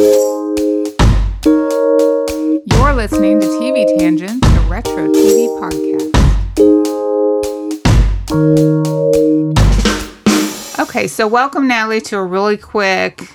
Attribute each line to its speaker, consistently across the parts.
Speaker 1: You're listening to TV Tangents, a retro TV podcast. Okay, so welcome, Natalie, to a really quick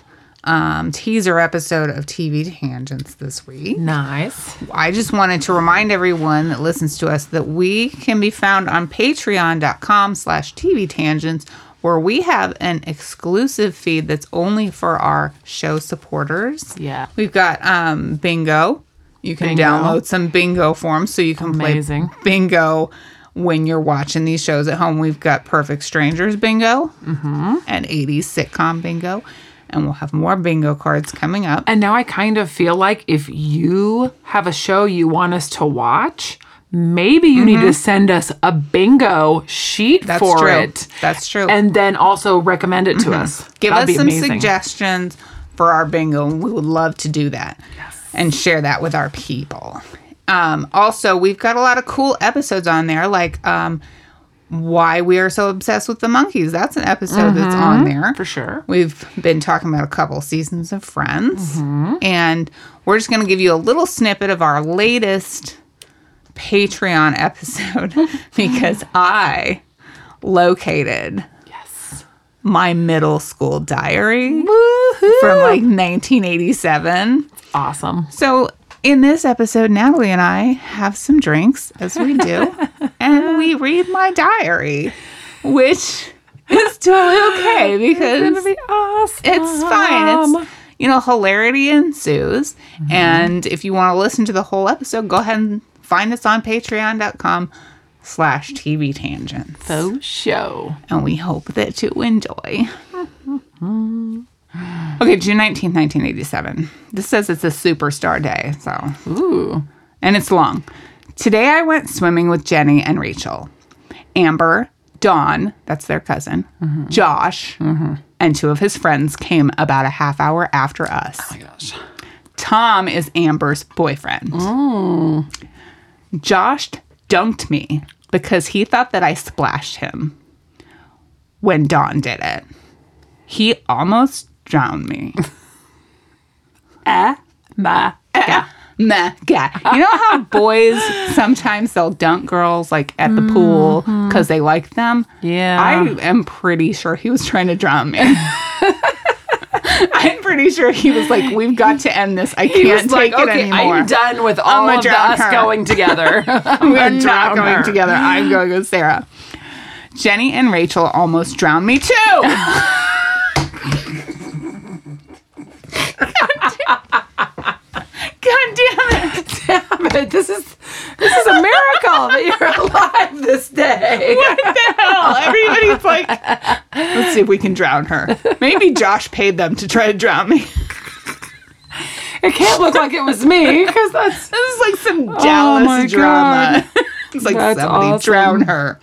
Speaker 1: um, teaser episode of TV Tangents this week.
Speaker 2: Nice.
Speaker 1: I just wanted to remind everyone that listens to us that we can be found on patreon.com slash TV Tangents, where we have an exclusive feed that's only for our show supporters.
Speaker 2: Yeah.
Speaker 1: We've got um, bingo. You can
Speaker 2: Bingo.
Speaker 1: download some bingo forms so you can
Speaker 2: Amazing.
Speaker 1: play bingo when you're watching these shows at home. We've got Perfect Strangers bingo
Speaker 2: Mm-hmm.
Speaker 1: and 80s sitcom bingo. And we'll have more bingo cards coming up.
Speaker 2: And now I kind of feel like if you have a show you want us to watch, maybe you need to send us a bingo sheet
Speaker 1: Mm-hmm. That's
Speaker 2: for
Speaker 1: true.
Speaker 2: it.
Speaker 1: That's true.
Speaker 2: And then also recommend it to us.
Speaker 1: Give
Speaker 2: That'd
Speaker 1: us some
Speaker 2: amazing.
Speaker 1: suggestions for our bingo, and we would love to do that yes. and share that with our people. Um, also, we've got a lot of cool episodes on there, like um, why we are so obsessed with the Monkees. That's an episode that's on there
Speaker 2: Mm-hmm. For sure.
Speaker 1: We've been talking about a couple seasons of Friends,
Speaker 2: Mm-hmm.
Speaker 1: and we're just going to give you a little snippet of our latest Patreon episode because I located
Speaker 2: Yes.
Speaker 1: my middle school diary from like 1987.
Speaker 2: Awesome.
Speaker 1: So, in this episode, Natalie and I have some drinks, as we do, and we read my diary, which is totally okay because
Speaker 2: Be awesome.
Speaker 1: it's fine. It's you know, hilarity ensues. And if you want to listen to the whole episode, go ahead and find us on patreon.com slash TV tangents.
Speaker 2: so show.
Speaker 1: And we hope that you enjoy. okay, June 19th, 1987. This says it's a superstar day, so
Speaker 2: Ooh.
Speaker 1: and it's long. Today I went swimming with Jenny and Rachel. Amber, Dawn, that's their cousin, mm-hmm. Josh, mm-hmm. and two of his friends came about a half hour after us.
Speaker 2: Oh my gosh.
Speaker 1: Tom is Amber's boyfriend. Mm. Josh dunked me because he thought that I splashed him when Dawn did it. He almost drowned me.
Speaker 2: Ah, ma.
Speaker 1: Yeah. Meh, yeah. You know how boys sometimes they'll dunk girls like at the pool because they like them?
Speaker 2: Yeah.
Speaker 1: I am pretty sure he was trying to drown me. I'm pretty sure he was like, "We've got to end this. I can't
Speaker 2: was like,
Speaker 1: take it
Speaker 2: okay,
Speaker 1: anymore.
Speaker 2: I'm done with all of us
Speaker 1: her."
Speaker 2: going together.
Speaker 1: We're not going
Speaker 2: her.
Speaker 1: together. I'm going with Sarah." Jenny and Rachel almost drowned me too. God damn it.
Speaker 2: Damn it, this is this is a miracle that you're alive this day.
Speaker 1: What the hell? Everybody's like, let's see if we can drown her. Maybe Josh paid them to try to drown me.
Speaker 2: It can't look like it was me because that's
Speaker 1: This is like some oh Dallas
Speaker 2: my
Speaker 1: drama. it's like
Speaker 2: That's
Speaker 1: somebody
Speaker 2: awesome.
Speaker 1: drown her.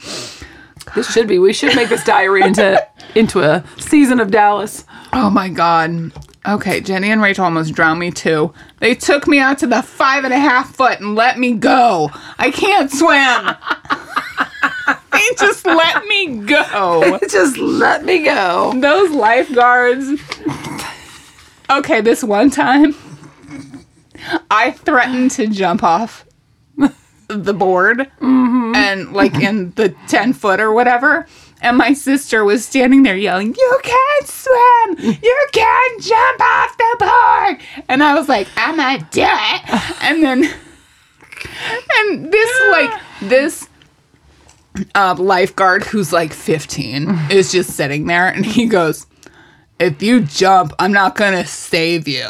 Speaker 2: this should be. We should make this diary into into a season of Dallas.
Speaker 1: Oh my god. Okay, Jenny and Rachel almost drowned me too. They took me out to the five and a half foot and let me go. I can't swim. they just let me go.
Speaker 2: Just let me go.
Speaker 1: Those lifeguards. Okay, this one time, I threatened to jump off the board mm-hmm. and like in the 10 foot or whatever. And my sister was standing there yelling, You can't swim! You can't jump off the board! And I was like, I'm gonna do it. And then, and this, like, this uh, lifeguard who's like 15 is just sitting there and he goes, If you jump, I'm not gonna save you.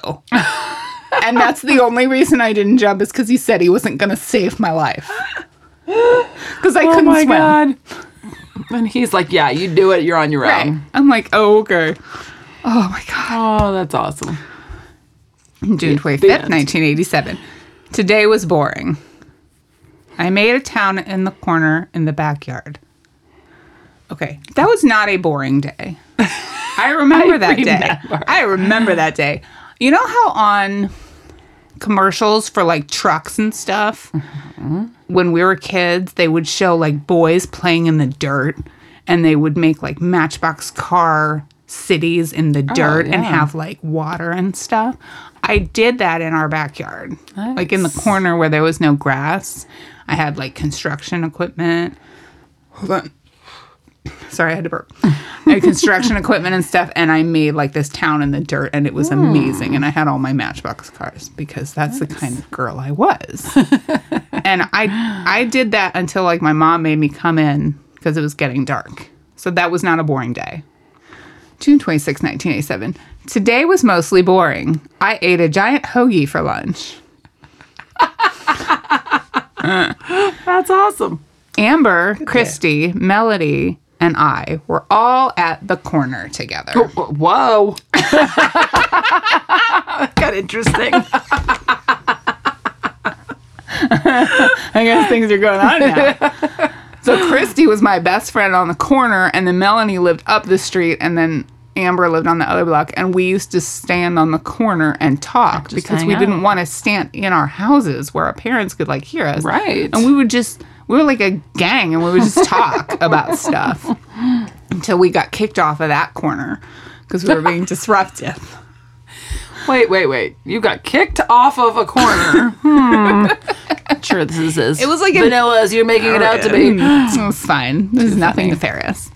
Speaker 1: and that's the only reason I didn't jump is because he said he wasn't gonna save my life. Because I
Speaker 2: Oh
Speaker 1: couldn't
Speaker 2: my
Speaker 1: swim.
Speaker 2: god. And he's like, "Yeah, you do it. You're on your
Speaker 1: Right.
Speaker 2: own."
Speaker 1: I'm like, oh, okay. Oh my God.
Speaker 2: Oh, that's awesome.
Speaker 1: June 25th, 1987. Today was boring. I made a town in the corner in the backyard. Okay, that was not a boring day. I remember
Speaker 2: I
Speaker 1: that day. I remember that day. You know how on commercials for like trucks and stuff, when we were kids, they would show like boys playing in the dirt and they would make like matchbox car cities in the oh, dirt and
Speaker 2: yeah.
Speaker 1: have like water and stuff. I did that in our backyard, like in the corner where there was no grass. I had like construction equipment. Hold on. Sorry, I had to burp. I had construction equipment and stuff, and I made like this town in the dirt, and it was hmm. amazing. And I had all my Matchbox cars because that's the kind of girl I was. and I I did that until like my mom made me come in because it was getting dark. So that was not a boring day. June 26, 1987. Today was mostly boring. I ate a giant hoagie for lunch.
Speaker 2: That's awesome.
Speaker 1: Amber, Christy, Melody, and I were all at the corner together.
Speaker 2: Oh, whoa. Got interesting.
Speaker 1: I guess things are going on now. so Christy was my best friend on the corner, and then Melanie lived up the street, and then Amber lived on the other block. And we used to stand on the corner and talk
Speaker 2: Just
Speaker 1: because we
Speaker 2: out.
Speaker 1: didn't want to stand in our houses where our parents could like hear us.
Speaker 2: Right.
Speaker 1: And we would just we were like a gang, and we would just talk about stuff until we got kicked off of that corner because we were being disruptive.
Speaker 2: Wait, wait, wait. You got kicked off of a corner. hmm. Sure, this is as
Speaker 1: It was like
Speaker 2: vanilla as you're making it out to be.
Speaker 1: It's fine. There's nothing nefarious.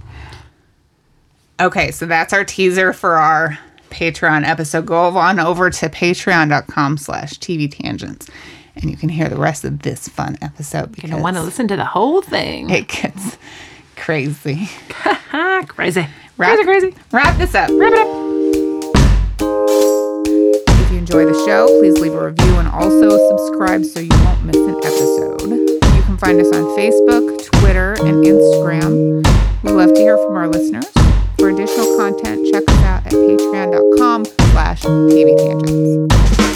Speaker 1: Okay, so that's our teaser for our Patreon episode. Go on over to patreon.com slash TV tangents and you can hear the rest of this fun episode because
Speaker 2: I want to listen to the whole thing.
Speaker 1: it gets crazy.
Speaker 2: Crazy.
Speaker 1: Wrap,
Speaker 2: Crazy, crazy.
Speaker 1: Wrap this up.
Speaker 2: Wrap it up.
Speaker 1: Enjoy the show, please leave a review and also subscribe so you won't miss an episode. You can find us on Facebook, Twitter, and Instagram. We love to hear from our listeners. For additional content, check us out at patreon.com slash TV tangents.